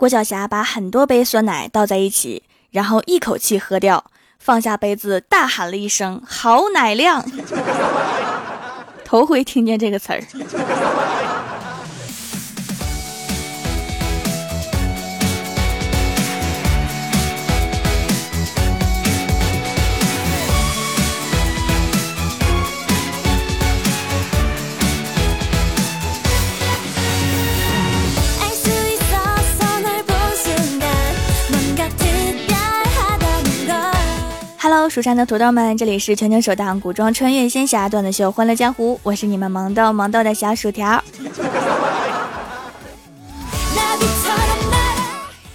郭晓霞把很多杯酸奶倒在一起，然后一口气喝掉，放下杯子，大喊了一声：“好奶量！” 头回听见这个词儿。蜀山的土豆们，这里是全球首档古装穿越仙侠段子秀《欢乐江湖》，我是你们萌豆萌豆的小薯条。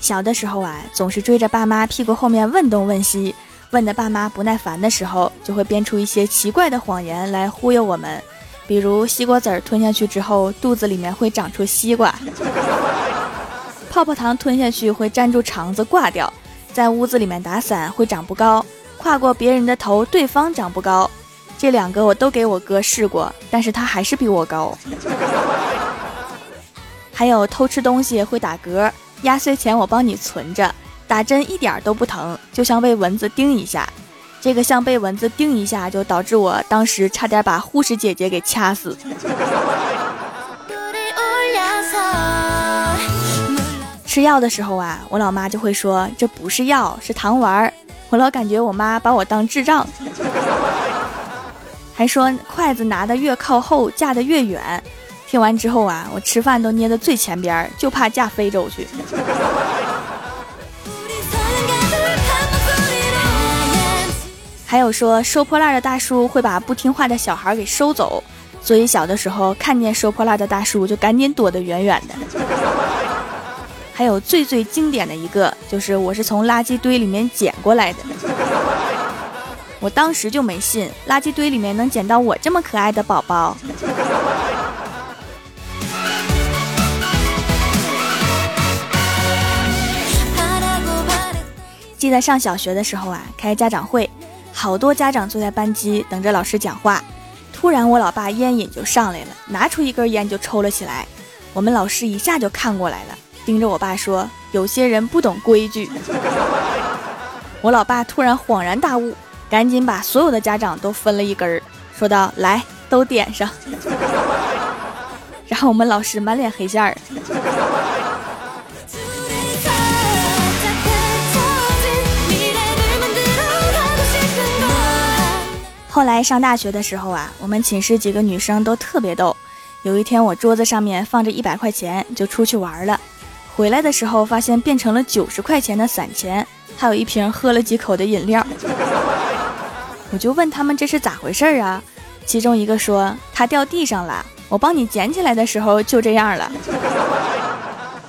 小的时候啊，总是追着爸妈屁股后面问东问西，问的爸妈不耐烦的时候，就会编出一些奇怪的谎言来忽悠我们，比如西瓜籽吞下去之后，肚子里面会长出西瓜；泡泡糖吞下去会粘住肠子挂掉；在屋子里面打伞会长不高。跨过别人的头，对方长不高。这两个我都给我哥试过，但是他还是比我高。还有偷吃东西会打嗝，压岁钱我帮你存着，打针一点都不疼，就像被蚊子叮一下。这个像被蚊子叮一下，就导致我当时差点把护士姐姐给掐死。吃药的时候啊，我老妈就会说这不是药，是糖丸儿。我老感觉我妈把我当智障，还说筷子拿的越靠后架的越远。听完之后啊，我吃饭都捏在最前边，就怕架非洲去。还有说收破烂的大叔会把不听话的小孩给收走，所以小的时候看见收破烂的大叔就赶紧躲得远远的。还有最最经典的一个，就是我是从垃圾堆里面捡过来的。我当时就没信，垃圾堆里面能捡到我这么可爱的宝宝。记得上小学的时候啊，开家长会，好多家长坐在班级等着老师讲话。突然，我老爸烟瘾就上来了，拿出一根烟就抽了起来。我们老师一下就看过来了。盯着我爸说：“有些人不懂规矩。”我老爸突然恍然大悟，赶紧把所有的家长都分了一根儿，说道：“来，都点上。”然后我们老师满脸黑线儿。后来上大学的时候啊，我们寝室几个女生都特别逗。有一天，我桌子上面放着一百块钱，就出去玩了。回来的时候，发现变成了九十块钱的散钱，还有一瓶喝了几口的饮料。我就问他们这是咋回事啊？其中一个说他掉地上了，我帮你捡起来的时候就这样了。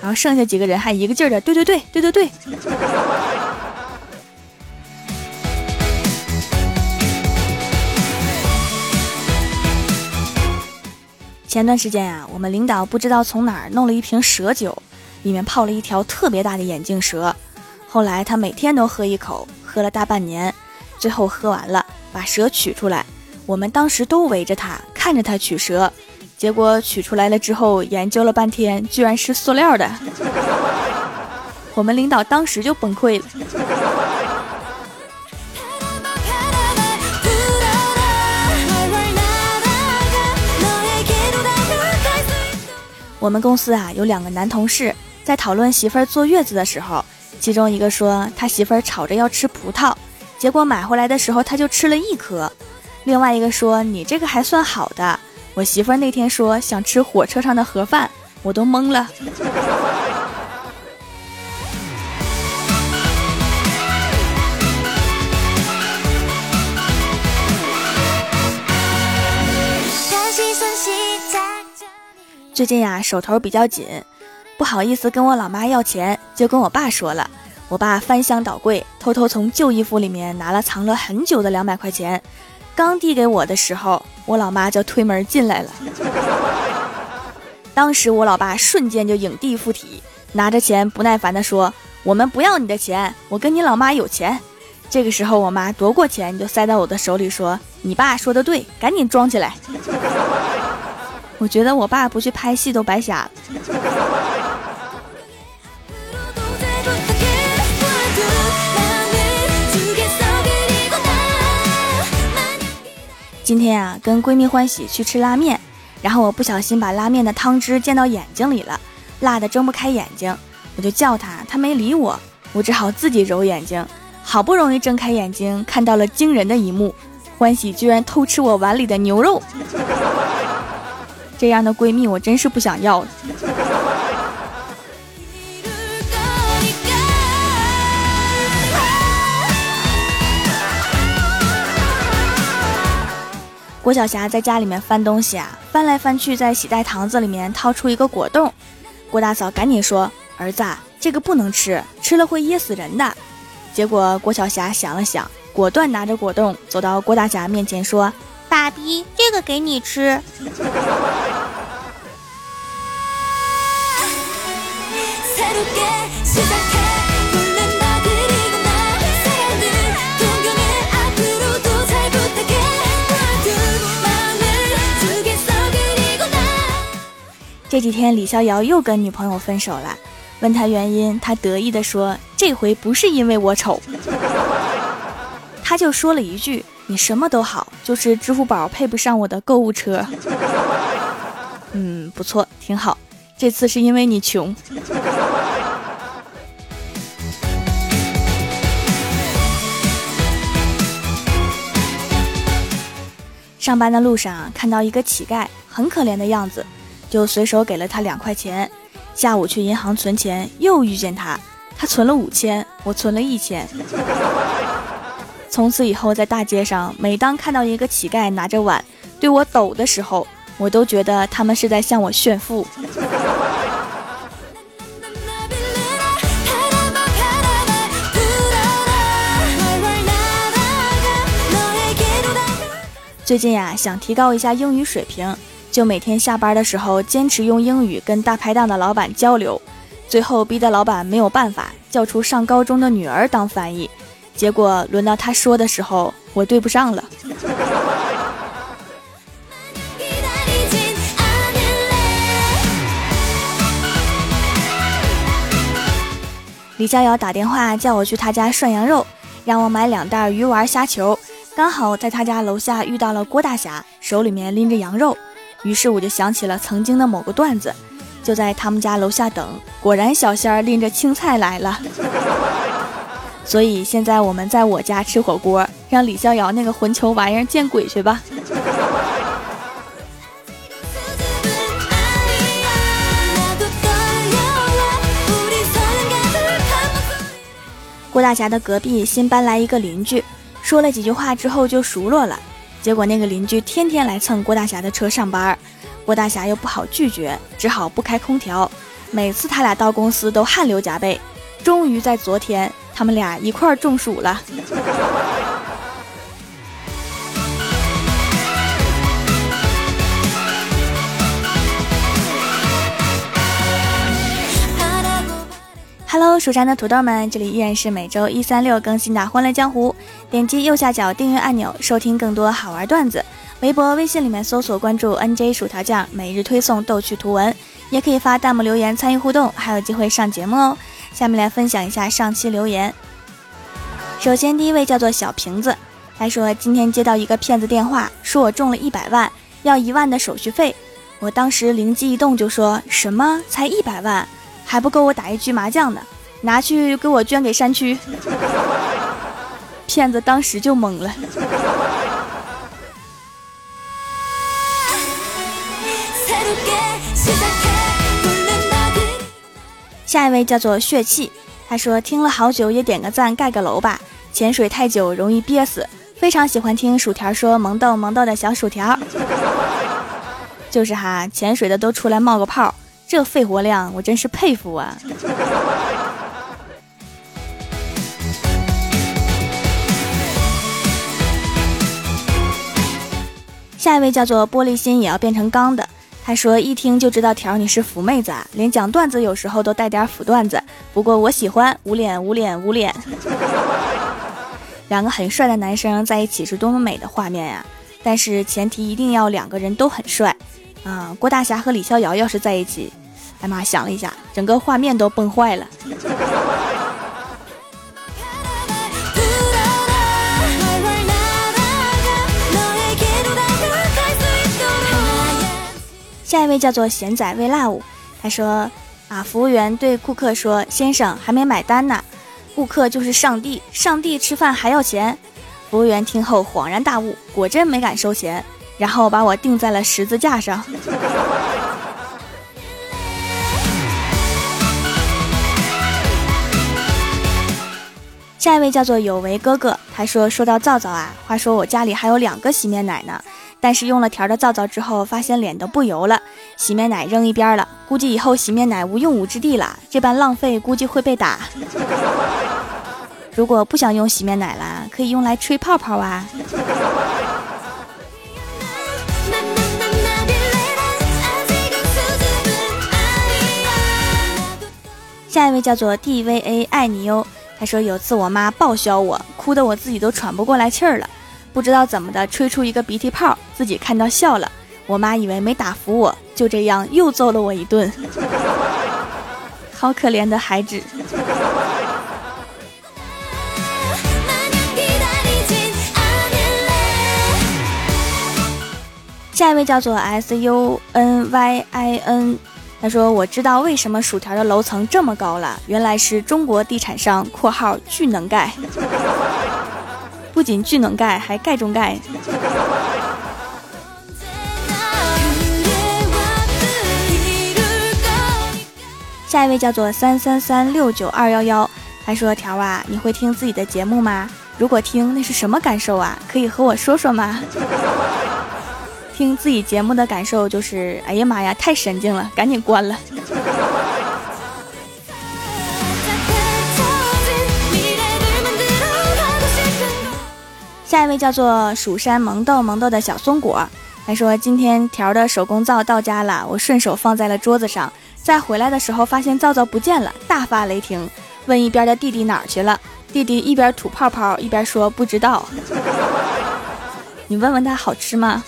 然后剩下几个人还一个劲儿的对对对对对对。前段时间呀，我们领导不知道从哪儿弄了一瓶蛇酒。里面泡了一条特别大的眼镜蛇，后来他每天都喝一口，喝了大半年，最后喝完了，把蛇取出来，我们当时都围着他看着他取蛇，结果取出来了之后，研究了半天，居然是塑料的，我们领导当时就崩溃了。我们公司啊有两个男同事。在讨论媳妇儿坐月子的时候，其中一个说他媳妇儿吵着要吃葡萄，结果买回来的时候他就吃了一颗。另外一个说你这个还算好的，我媳妇儿那天说想吃火车上的盒饭，我都懵了。最近呀手头比较紧。不好意思跟我老妈要钱，就跟我爸说了。我爸翻箱倒柜，偷偷从旧衣服里面拿了藏了很久的两百块钱，刚递给我的时候，我老妈就推门进来了。当时我老爸瞬间就影帝附体，拿着钱不耐烦地说：“我们不要你的钱，我跟你老妈有钱。”这个时候，我妈夺过钱就塞到我的手里，说：“你爸说的对，赶紧装起来。”我觉得我爸不去拍戏都白瞎了。今天啊，跟闺蜜欢喜去吃拉面，然后我不小心把拉面的汤汁溅到眼睛里了，辣的睁不开眼睛，我就叫她，她没理我，我只好自己揉眼睛，好不容易睁开眼睛，看到了惊人的一幕，欢喜居然偷吃我碗里的牛肉，这样的闺蜜我真是不想要。郭晓霞在家里面翻东西啊，翻来翻去，在洗袋糖子里面掏出一个果冻。郭大嫂赶紧说：“儿子，这个不能吃，吃了会噎死人的。”结果郭晓霞想了想，果断拿着果冻走到郭大侠面前说：“爸比，这个给你吃。”这几天李逍遥又跟女朋友分手了，问他原因，他得意的说：“这回不是因为我丑。”他就说了一句：“你什么都好，就是支付宝配不上我的购物车。”嗯，不错，挺好。这次是因为你穷。上班的路上看到一个乞丐，很可怜的样子。就随手给了他两块钱，下午去银行存钱，又遇见他，他存了五千，我存了一千。从此以后，在大街上，每当看到一个乞丐拿着碗对我抖的时候，我都觉得他们是在向我炫富。最近呀，想提高一下英语水平。就每天下班的时候坚持用英语跟大排档的老板交流，最后逼得老板没有办法叫出上高中的女儿当翻译，结果轮到他说的时候，我对不上了。李逍遥打电话叫我去他家涮羊肉，让我买两袋鱼丸虾球，刚好在他家楼下遇到了郭大侠，手里面拎着羊肉。于是我就想起了曾经的某个段子，就在他们家楼下等，果然小仙儿拎着青菜来了。所以现在我们在我家吃火锅，让李逍遥那个混球玩意儿见鬼去吧！郭大侠的隔壁新搬来一个邻居，说了几句话之后就熟络了。结果那个邻居天天来蹭郭大侠的车上班，郭大侠又不好拒绝，只好不开空调。每次他俩到公司都汗流浃背。终于在昨天，他们俩一块中暑了。Hello，蜀山的土豆们，这里依然是每周一、三、六更新的《欢乐江湖》。点击右下角订阅按钮，收听更多好玩段子。微博、微信里面搜索关注 NJ 薯条酱，每日推送逗趣图文，也可以发弹幕留言参与互动，还有机会上节目哦。下面来分享一下上期留言。首先，第一位叫做小瓶子，他说今天接到一个骗子电话，说我中了一百万，要一万的手续费。我当时灵机一动，就说什么才一百万？还不够我打一局麻将呢，拿去给我捐给山区。骗子当时就懵了。下一位叫做血气，他说听了好久也点个赞盖个楼吧。潜水太久容易憋死，非常喜欢听薯条说萌豆萌豆的小薯条。就是哈，潜水的都出来冒个泡。这肺活量，我真是佩服啊！下一位叫做玻璃心也要变成钢的，他说一听就知道条你是腐妹子，啊，连讲段子有时候都带点腐段子。不过我喜欢捂脸捂脸捂脸，两个很帅的男生在一起是多么美的画面呀！但是前提一定要两个人都很帅。啊，郭大侠和李逍遥要是在一起，哎妈，想了一下，整个画面都崩坏了。下一位叫做咸仔微辣舞，他说：“啊，服务员对顾客说，先生还没买单呢。”顾客就是上帝，上帝吃饭还要钱。服务员听后恍然大悟，果真没敢收钱。然后把我钉在了十字架上。下一位叫做有为哥哥，他说：“说到皂皂啊，话说我家里还有两个洗面奶呢，但是用了条的皂皂之后，发现脸都不油了，洗面奶扔一边了，估计以后洗面奶无用武之地了，这般浪费估计会被打。如果不想用洗面奶了，可以用来吹泡泡啊。”下一位叫做 D V A 爱你哟。他说有次我妈暴削我，哭得我自己都喘不过来气儿了，不知道怎么的吹出一个鼻涕泡，自己看到笑了。我妈以为没打服我，就这样又揍了我一顿。好可怜的孩子。下一位叫做 S U N Y I N。他说：“我知道为什么薯条的楼层这么高了，原来是中国地产商（括号巨能盖），不仅巨能盖，还盖中盖。”下一位叫做三三三六九二幺幺，他说：“条啊，你会听自己的节目吗？如果听，那是什么感受啊？可以和我说说吗？”听自己节目的感受就是，哎呀妈呀，太神经了，赶紧关了。下一位叫做蜀山萌豆萌豆的小松果，他说今天条的手工皂到家了，我顺手放在了桌子上，在回来的时候发现皂皂不见了，大发雷霆，问一边的弟弟哪儿去了，弟弟一边吐泡泡一边说不知道。你问问他好吃吗？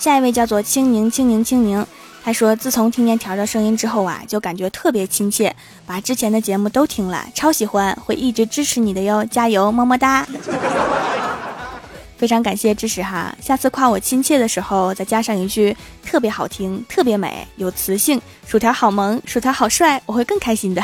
下一位叫做青柠青柠青柠，他说自从听见条的声音之后啊，就感觉特别亲切，把之前的节目都听了，超喜欢，会一直支持你的哟，加油，么么哒。非常感谢支持哈，下次夸我亲切的时候，再加上一句特别好听、特别美、有磁性，薯条好萌，薯条好帅，我会更开心的。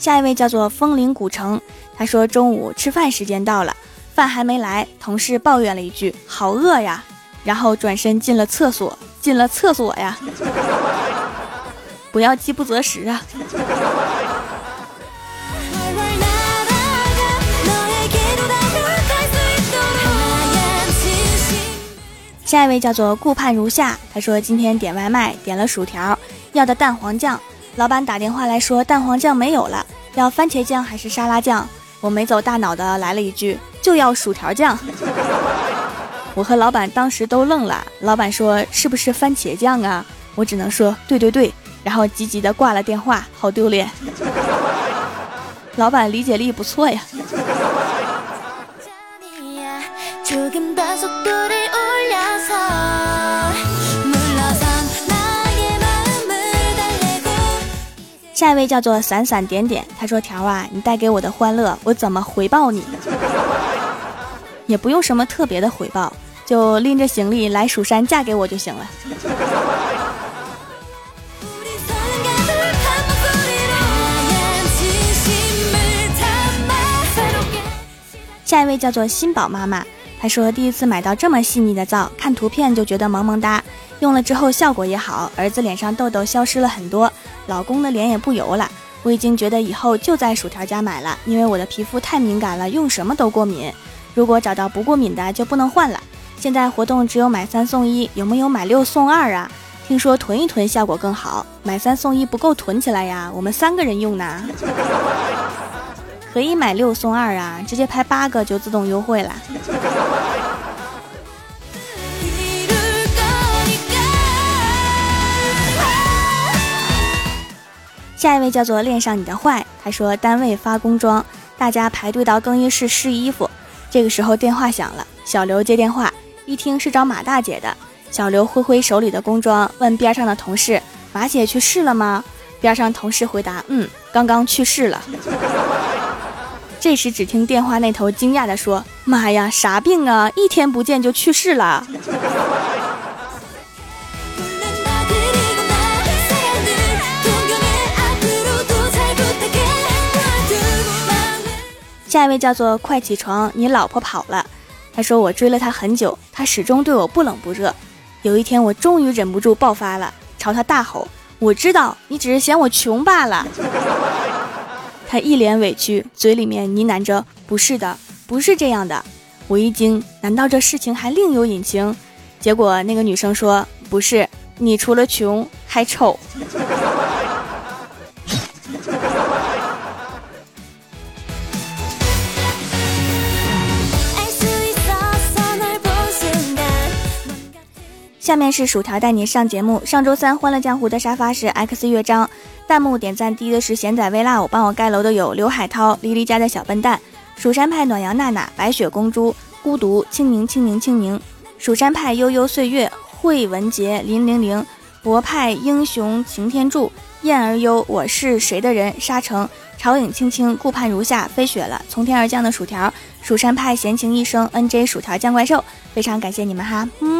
下一位叫做风铃古城，他说中午吃饭时间到了，饭还没来，同事抱怨了一句：“好饿呀！”然后转身进了厕所，进了厕所呀。不要饥不择食啊！下一位叫做顾盼如夏，他说今天点外卖点了薯条，要的蛋黄酱，老板打电话来说蛋黄酱没有了，要番茄酱还是沙拉酱？我没走大脑的来了一句就要薯条酱。我和老板当时都愣了，老板说是不是番茄酱啊？我只能说对对对。然后急急的挂了电话，好丢脸。老板理解力不错呀。下一位叫做闪闪点点，他说：“条啊，你带给我的欢乐，我怎么回报你？也不用什么特别的回报，就拎着行李来蜀山嫁给我就行了。”下一位叫做新宝妈妈，她说第一次买到这么细腻的皂，看图片就觉得萌萌哒，用了之后效果也好，儿子脸上痘痘消失了很多，老公的脸也不油了。我已经觉得以后就在薯条家买了，因为我的皮肤太敏感了，用什么都过敏。如果找到不过敏的就不能换了。现在活动只有买三送一，有没有买六送二啊？听说囤一囤效果更好，买三送一不够囤起来呀，我们三个人用呢。可以买六送二啊，直接拍八个就自动优惠了。下一位叫做恋上你的坏，他说单位发工装，大家排队到更衣室试衣服，这个时候电话响了，小刘接电话，一听是找马大姐的，小刘挥挥手里的工装，问边上的同事：“马姐去世了吗？”边上同事回答：“嗯，刚刚去世了。”这时，只听电话那头惊讶地说：“妈呀，啥病啊？一天不见就去世了。”下一位叫做快起床，你老婆跑了。他说我追了她很久，她始终对我不冷不热。有一天我终于忍不住爆发了，朝他大吼：“我知道你只是嫌我穷罢了。” 他一脸委屈，嘴里面呢喃着：“不是的，不是这样的。”我一惊，难道这事情还另有隐情？结果那个女生说：“不是，你除了穷还丑。”下面是薯条带你上节目。上周三《欢乐江湖》的沙发是 X 乐章，弹幕点赞低的是咸仔微辣，我帮我盖楼的有刘海涛、黎黎家的小笨蛋、蜀山派暖阳娜娜、白雪公主、孤独、清宁清宁清宁、蜀山派悠悠岁月、惠文杰、林玲玲、博派英雄擎天柱、燕儿幽、我是谁的人、沙城、潮影青青、顾盼如下、飞雪了、从天而降的薯条、蜀山派闲情一生、NJ 薯条酱怪兽。非常感谢你们哈，嗯。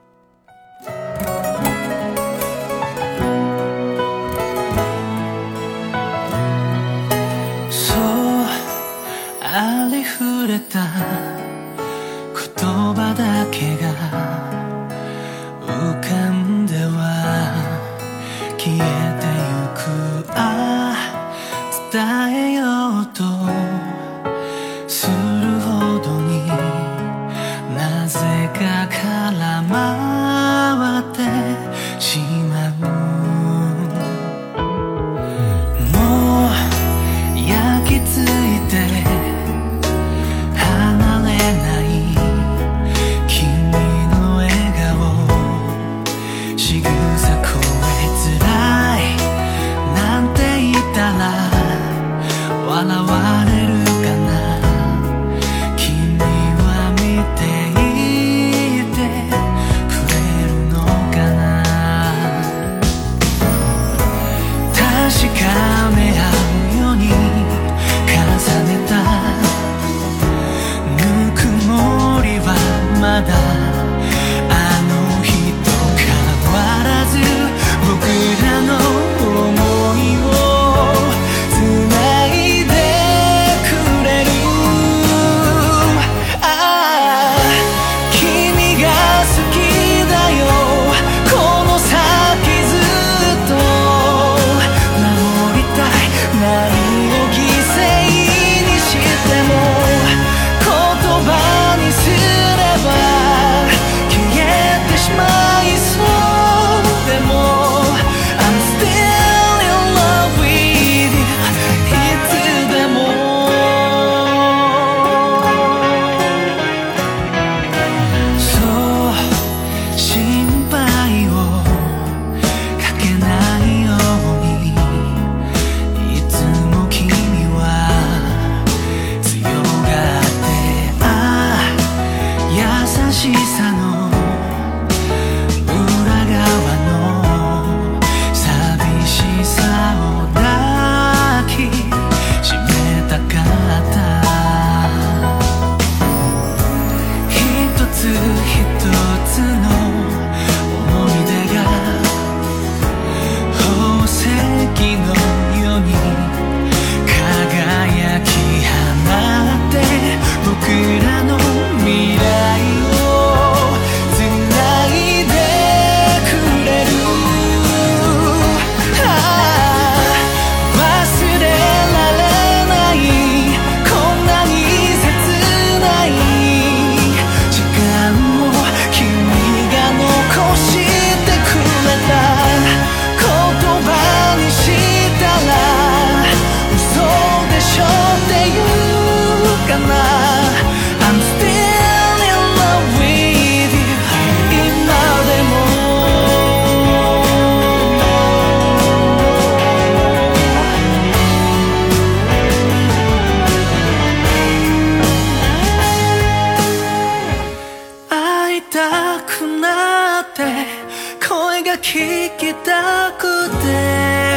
聞きたくて。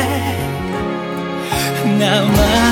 名前